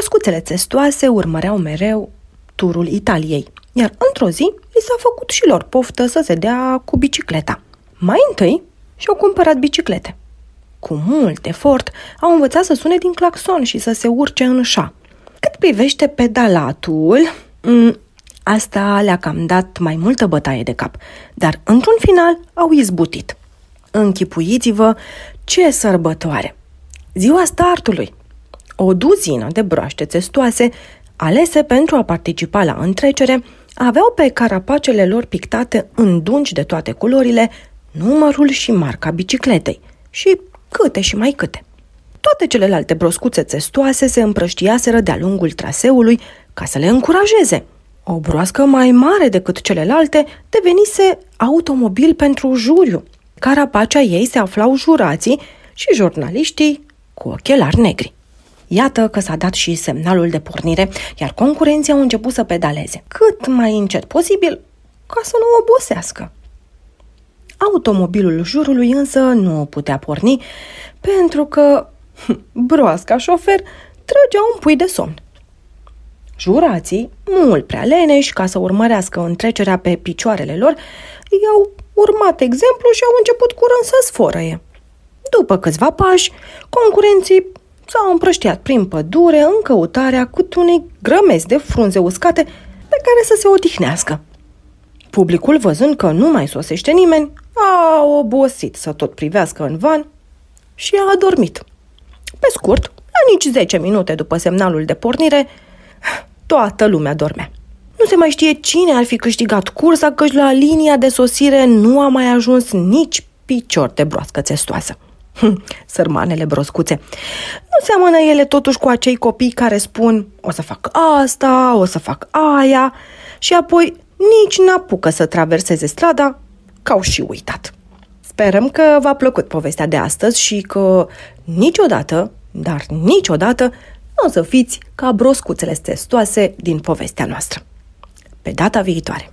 Broscuțele testoase urmăreau mereu turul Italiei, iar într-o zi li s-a făcut și lor poftă să se dea cu bicicleta. Mai întâi și-au cumpărat biciclete. Cu mult efort au învățat să sune din claxon și să se urce în șa. Cât privește pedalatul, mm, asta le-a cam dat mai multă bătaie de cap, dar într-un final au izbutit. Închipuiți-vă ce sărbătoare! Ziua startului! O duzină de broaște testoase alese pentru a participa la întrecere aveau pe carapacele lor pictate în dungi de toate culorile numărul și marca bicicletei și câte și mai câte. Toate celelalte broscuțe testoase se împrăștiaseră de-a lungul traseului ca să le încurajeze. O broască mai mare decât celelalte devenise automobil pentru juriu. Carapacea ei se aflau jurații și jurnaliștii cu ochelari negri. Iată că s-a dat și semnalul de pornire, iar concurenții au început să pedaleze, cât mai încet posibil, ca să nu obosească. Automobilul jurului însă nu putea porni, pentru că broasca șofer trăgea un pui de somn. Jurații, mult prea leneși ca să urmărească întrecerea pe picioarele lor, i-au urmat exemplu și au început curând să sfărăie. După câțiva pași, concurenții s-au împrăștiat prin pădure în căutarea cât unei grămezi de frunze uscate pe care să se odihnească. Publicul, văzând că nu mai sosește nimeni, a obosit să tot privească în van și a adormit. Pe scurt, la nici 10 minute după semnalul de pornire, toată lumea dormea. Nu se mai știe cine ar fi câștigat cursa, căci la linia de sosire nu a mai ajuns nici picior de broască țestoasă. Hm, sărmanele broscuțe. Nu seamănă ele totuși cu acei copii care spun o să fac asta, o să fac aia și apoi nici n-apucă să traverseze strada că au și uitat. Sperăm că v-a plăcut povestea de astăzi și că niciodată, dar niciodată, nu o să fiți ca broscuțele testoase din povestea noastră. Pe data viitoare!